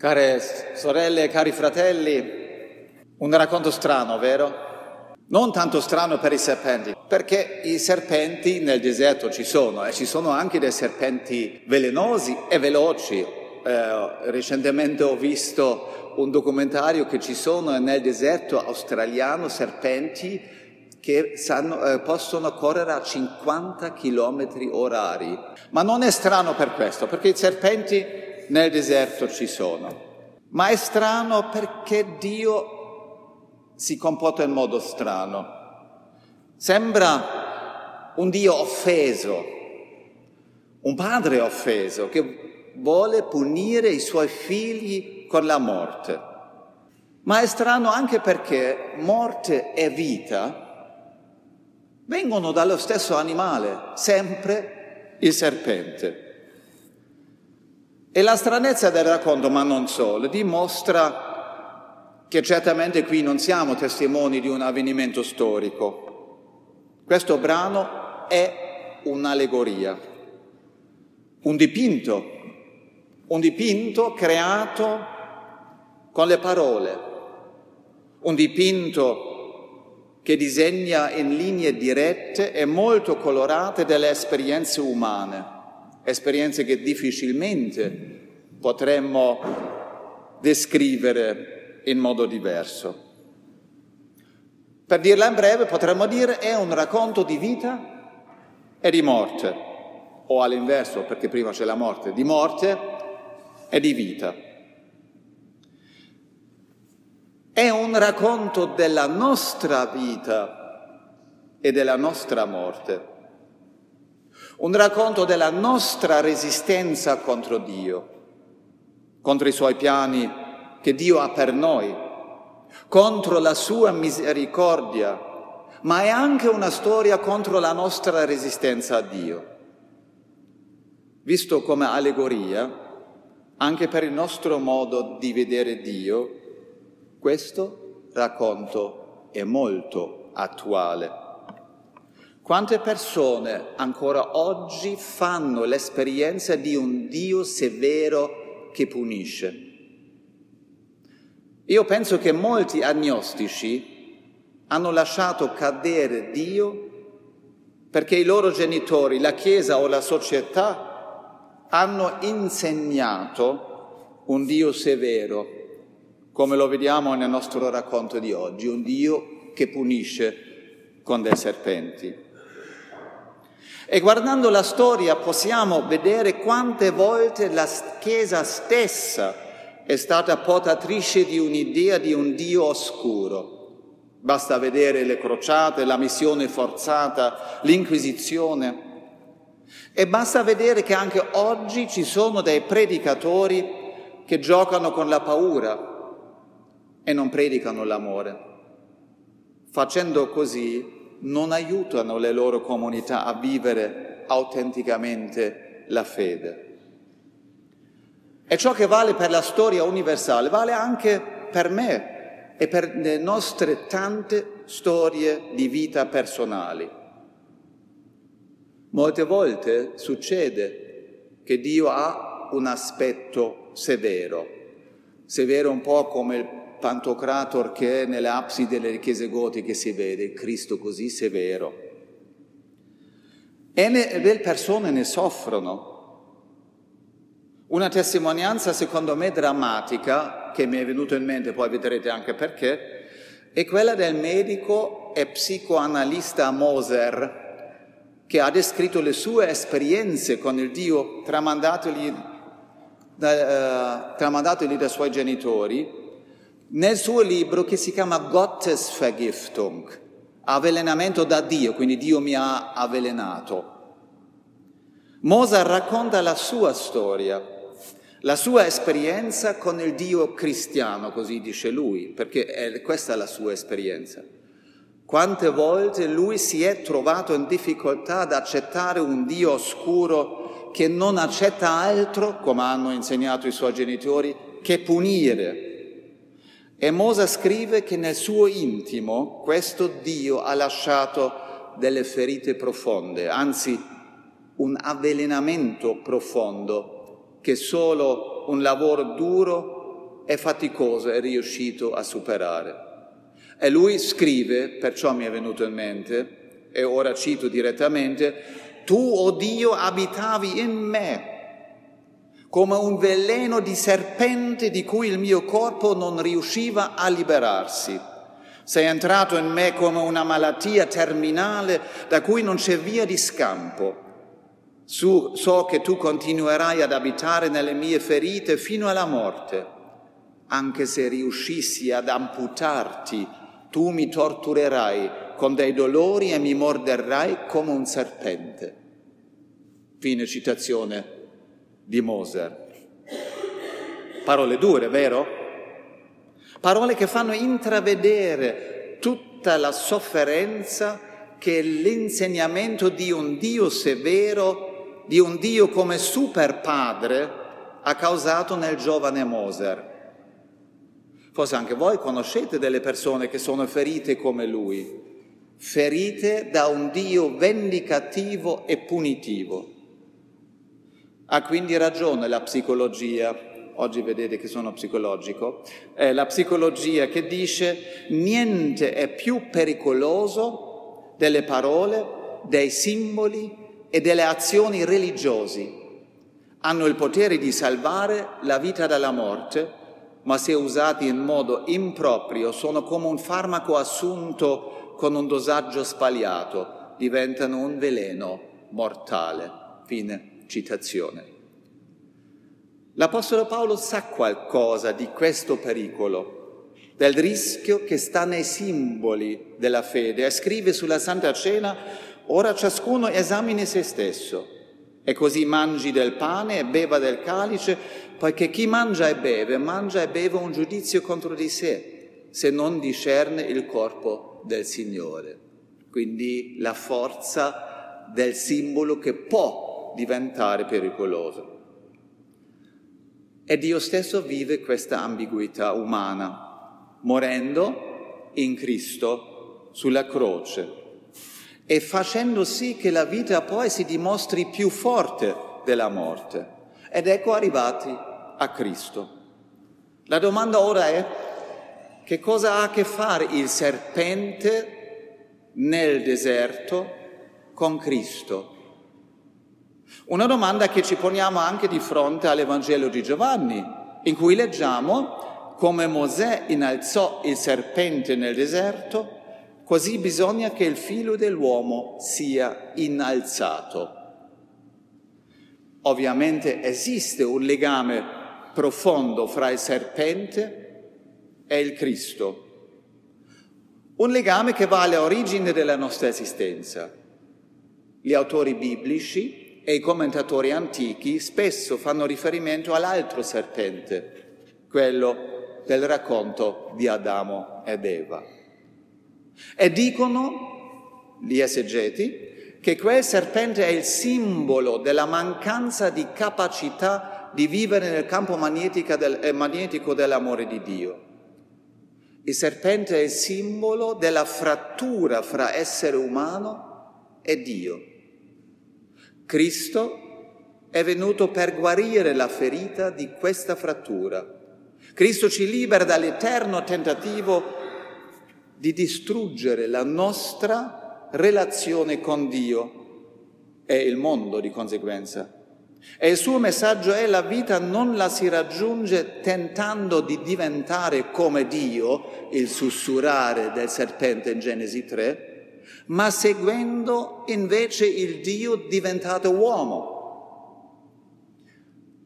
Care sorelle cari fratelli, un racconto strano, vero? Non tanto strano per i serpenti, perché i serpenti nel deserto ci sono e ci sono anche dei serpenti velenosi e veloci. Eh, recentemente ho visto un documentario che ci sono nel deserto australiano serpenti che sanno, eh, possono correre a 50 km orari. Ma non è strano per questo, perché i serpenti nel deserto ci sono. Ma è strano perché Dio si comporta in modo strano. Sembra un Dio offeso, un padre offeso che vuole punire i suoi figli con la morte. Ma è strano anche perché morte e vita vengono dallo stesso animale, sempre il serpente. E la stranezza del racconto, ma non solo, dimostra che certamente qui non siamo testimoni di un avvenimento storico. Questo brano è un'allegoria, un dipinto, un dipinto creato con le parole, un dipinto che disegna in linee dirette e molto colorate delle esperienze umane esperienze che difficilmente potremmo descrivere in modo diverso. Per dirla in breve potremmo dire è un racconto di vita e di morte, o all'inverso, perché prima c'è la morte, di morte e di vita. È un racconto della nostra vita e della nostra morte un racconto della nostra resistenza contro Dio, contro i suoi piani che Dio ha per noi, contro la sua misericordia, ma è anche una storia contro la nostra resistenza a Dio. Visto come allegoria, anche per il nostro modo di vedere Dio, questo racconto è molto attuale. Quante persone ancora oggi fanno l'esperienza di un Dio severo che punisce? Io penso che molti agnostici hanno lasciato cadere Dio perché i loro genitori, la Chiesa o la società hanno insegnato un Dio severo, come lo vediamo nel nostro racconto di oggi, un Dio che punisce con dei serpenti. E guardando la storia possiamo vedere quante volte la Chiesa stessa è stata portatrice di un'idea di un Dio oscuro. Basta vedere le crociate, la missione forzata, l'Inquisizione. E basta vedere che anche oggi ci sono dei predicatori che giocano con la paura e non predicano l'amore. Facendo così non aiutano le loro comunità a vivere autenticamente la fede. E ciò che vale per la storia universale vale anche per me e per le nostre tante storie di vita personali. Molte volte succede che Dio ha un aspetto severo, severo un po' come il Pantocrator che nelle abside delle chiese gotiche si vede, Cristo così severo. E le persone ne soffrono. Una testimonianza secondo me drammatica, che mi è venuta in mente, poi vedrete anche perché, è quella del medico e psicoanalista Moser, che ha descritto le sue esperienze con il Dio tramandatogli, da, uh, tramandatogli dai suoi genitori nel suo libro che si chiama Gottesvergiftung, avvelenamento da Dio, quindi Dio mi ha avvelenato. Mozart racconta la sua storia, la sua esperienza con il Dio cristiano, così dice lui, perché è, questa è la sua esperienza. Quante volte lui si è trovato in difficoltà ad accettare un Dio oscuro che non accetta altro, come hanno insegnato i suoi genitori, che punire, e Mosa scrive che nel suo intimo questo Dio ha lasciato delle ferite profonde, anzi un avvelenamento profondo che solo un lavoro duro e faticoso è riuscito a superare. E lui scrive, perciò mi è venuto in mente, e ora cito direttamente, tu, o oh Dio, abitavi in me come un veleno di serpente di cui il mio corpo non riusciva a liberarsi. Sei entrato in me come una malattia terminale da cui non c'è via di scampo. Su, so che tu continuerai ad abitare nelle mie ferite fino alla morte. Anche se riuscissi ad amputarti, tu mi torturerai con dei dolori e mi morderai come un serpente. Fine citazione di Moser. Parole dure, vero? Parole che fanno intravedere tutta la sofferenza che l'insegnamento di un Dio severo di un Dio come super padre ha causato nel giovane Moser. Forse anche voi conoscete delle persone che sono ferite come lui, ferite da un Dio vendicativo e punitivo. Ha quindi ragione la psicologia, oggi vedete che sono psicologico, è la psicologia che dice niente è più pericoloso delle parole, dei simboli e delle azioni religiose hanno il potere di salvare la vita dalla morte, ma se usati in modo improprio sono come un farmaco assunto con un dosaggio sbagliato, diventano un veleno mortale. Fine citazione. L'Apostolo Paolo sa qualcosa di questo pericolo, del rischio che sta nei simboli della fede e scrive sulla Santa Cena Ora ciascuno esamini se stesso e così mangi del pane e beva del calice, poiché chi mangia e beve, mangia e beve un giudizio contro di sé, se non discerne il corpo del Signore. Quindi la forza del simbolo che può diventare pericoloso. E Dio stesso vive questa ambiguità umana, morendo in Cristo sulla croce e facendo sì che la vita poi si dimostri più forte della morte. Ed ecco arrivati a Cristo. La domanda ora è che cosa ha a che fare il serpente nel deserto con Cristo? Una domanda che ci poniamo anche di fronte all'Evangelo di Giovanni, in cui leggiamo come Mosè innalzò il serpente nel deserto Così bisogna che il filo dell'uomo sia innalzato. Ovviamente esiste un legame profondo fra il serpente e il Cristo, un legame che va all'origine della nostra esistenza. Gli autori biblici e i commentatori antichi spesso fanno riferimento all'altro serpente, quello del racconto di Adamo ed Eva. E dicono gli esegeti che quel serpente è il simbolo della mancanza di capacità di vivere nel campo del, eh, magnetico dell'amore di Dio. Il serpente è il simbolo della frattura fra essere umano e Dio. Cristo è venuto per guarire la ferita di questa frattura. Cristo ci libera dall'eterno tentativo di distruggere la nostra relazione con Dio e il mondo di conseguenza. E il suo messaggio è la vita non la si raggiunge tentando di diventare come Dio, il sussurrare del serpente in Genesi 3, ma seguendo invece il Dio diventato uomo.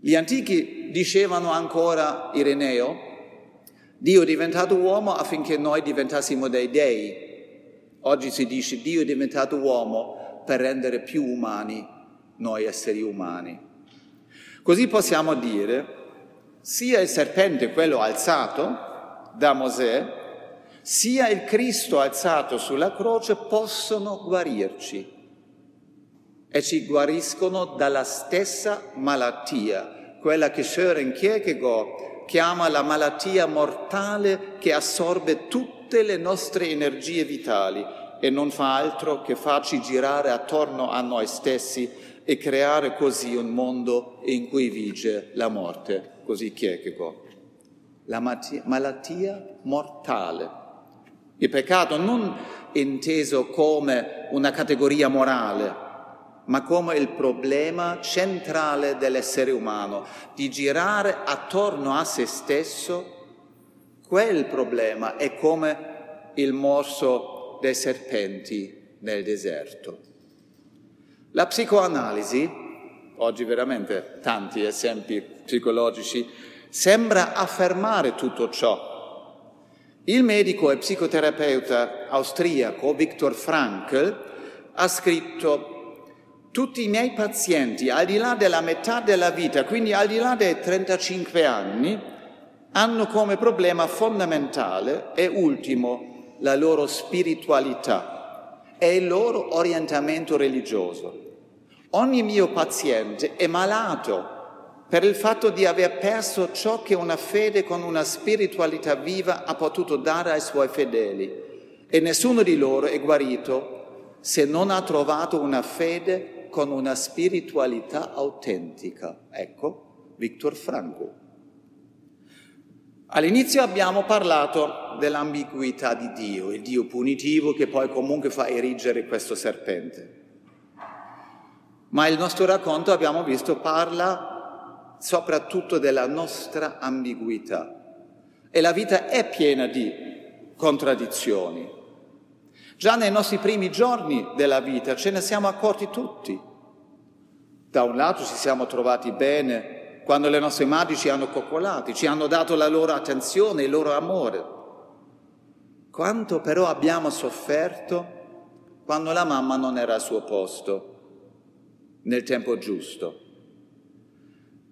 Gli antichi dicevano ancora Ireneo, Dio è diventato uomo affinché noi diventassimo dei dei. Oggi si dice Dio è diventato uomo per rendere più umani noi esseri umani. Così possiamo dire, sia il serpente, quello alzato da Mosè, sia il Cristo alzato sulla croce possono guarirci e ci guariscono dalla stessa malattia, quella che Søren Kierkegaard chiama la malattia mortale che assorbe tutte le nostre energie vitali e non fa altro che farci girare attorno a noi stessi e creare così un mondo in cui vige la morte, così Kierkegaard. la malattia mortale. Il peccato non inteso come una categoria morale, ma come il problema centrale dell'essere umano, di girare attorno a se stesso, quel problema è come il morso dei serpenti nel deserto. La psicoanalisi, oggi veramente tanti esempi psicologici, sembra affermare tutto ciò. Il medico e psicoterapeuta austriaco Viktor Frankl ha scritto tutti i miei pazienti, al di là della metà della vita, quindi al di là dei 35 anni, hanno come problema fondamentale e ultimo la loro spiritualità e il loro orientamento religioso. Ogni mio paziente è malato per il fatto di aver perso ciò che una fede con una spiritualità viva ha potuto dare ai suoi fedeli e nessuno di loro è guarito se non ha trovato una fede con una spiritualità autentica. Ecco, Viktor Franco. All'inizio abbiamo parlato dell'ambiguità di Dio, il Dio punitivo che poi comunque fa erigere questo serpente. Ma il nostro racconto, abbiamo visto, parla soprattutto della nostra ambiguità. E la vita è piena di contraddizioni. Già nei nostri primi giorni della vita ce ne siamo accorti tutti. Da un lato ci siamo trovati bene quando le nostre madri ci hanno coccolati, ci hanno dato la loro attenzione, il loro amore. Quanto però abbiamo sofferto quando la mamma non era al suo posto, nel tempo giusto.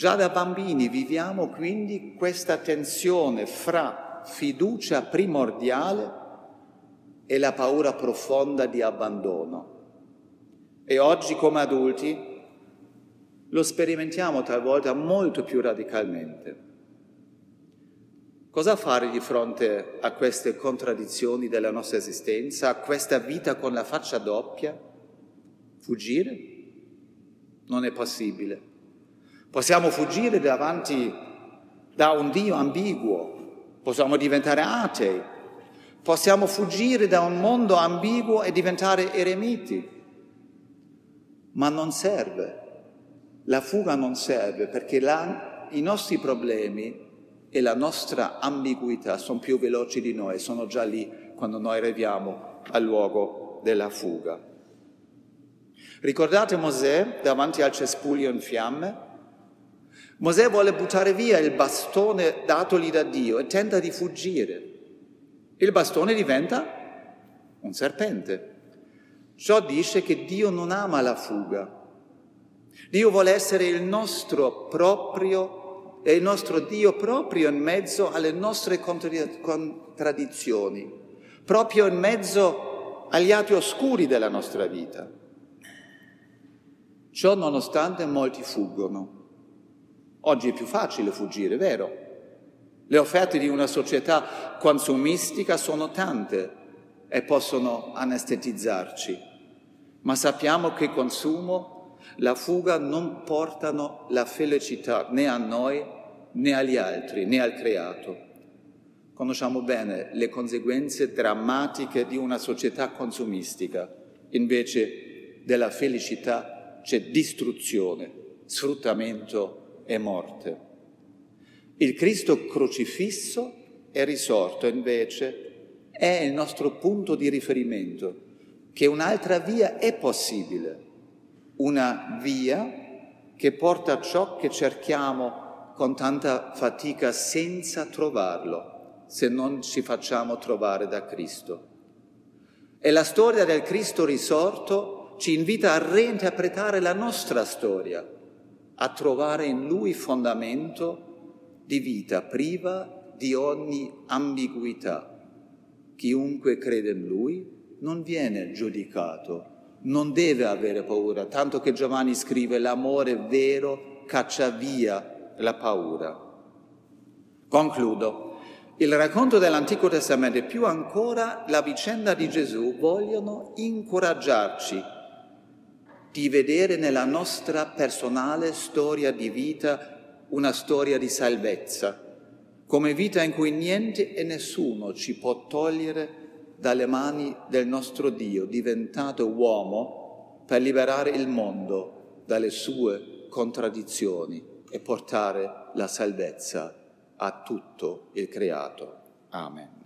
Già da bambini viviamo quindi questa tensione fra fiducia primordiale e la paura profonda di abbandono. E oggi come adulti lo sperimentiamo talvolta molto più radicalmente. Cosa fare di fronte a queste contraddizioni della nostra esistenza, a questa vita con la faccia doppia? Fuggire? Non è possibile. Possiamo fuggire davanti da un Dio ambiguo, possiamo diventare atei, Possiamo fuggire da un mondo ambiguo e diventare eremiti, ma non serve. La fuga non serve perché la, i nostri problemi e la nostra ambiguità sono più veloci di noi, sono già lì quando noi arriviamo al luogo della fuga. Ricordate Mosè davanti al cespuglio in fiamme? Mosè vuole buttare via il bastone datogli da Dio e tenta di fuggire il bastone diventa un serpente. Ciò dice che Dio non ama la fuga. Dio vuole essere il nostro proprio e il nostro Dio proprio in mezzo alle nostre contraddizioni, proprio in mezzo agli lati oscuri della nostra vita. Ciò nonostante molti fuggono. Oggi è più facile fuggire, vero? Le offerte di una società consumistica sono tante e possono anestetizzarci, ma sappiamo che il consumo, la fuga non portano la felicità né a noi né agli altri né al creato. Conosciamo bene le conseguenze drammatiche di una società consumistica. Invece della felicità c'è distruzione, sfruttamento e morte. Il Cristo crocifisso e risorto invece è il nostro punto di riferimento, che un'altra via è possibile, una via che porta a ciò che cerchiamo con tanta fatica senza trovarlo, se non ci facciamo trovare da Cristo. E la storia del Cristo risorto ci invita a reinterpretare la nostra storia, a trovare in Lui fondamento di vita priva di ogni ambiguità. Chiunque crede in Lui non viene giudicato, non deve avere paura, tanto che Giovanni scrive l'amore vero caccia via la paura. Concludo. Il racconto dell'Antico Testamento e più ancora la vicenda di Gesù vogliono incoraggiarci di vedere nella nostra personale storia di vita una storia di salvezza, come vita in cui niente e nessuno ci può togliere dalle mani del nostro Dio, diventato uomo per liberare il mondo dalle sue contraddizioni e portare la salvezza a tutto il creato. Amen.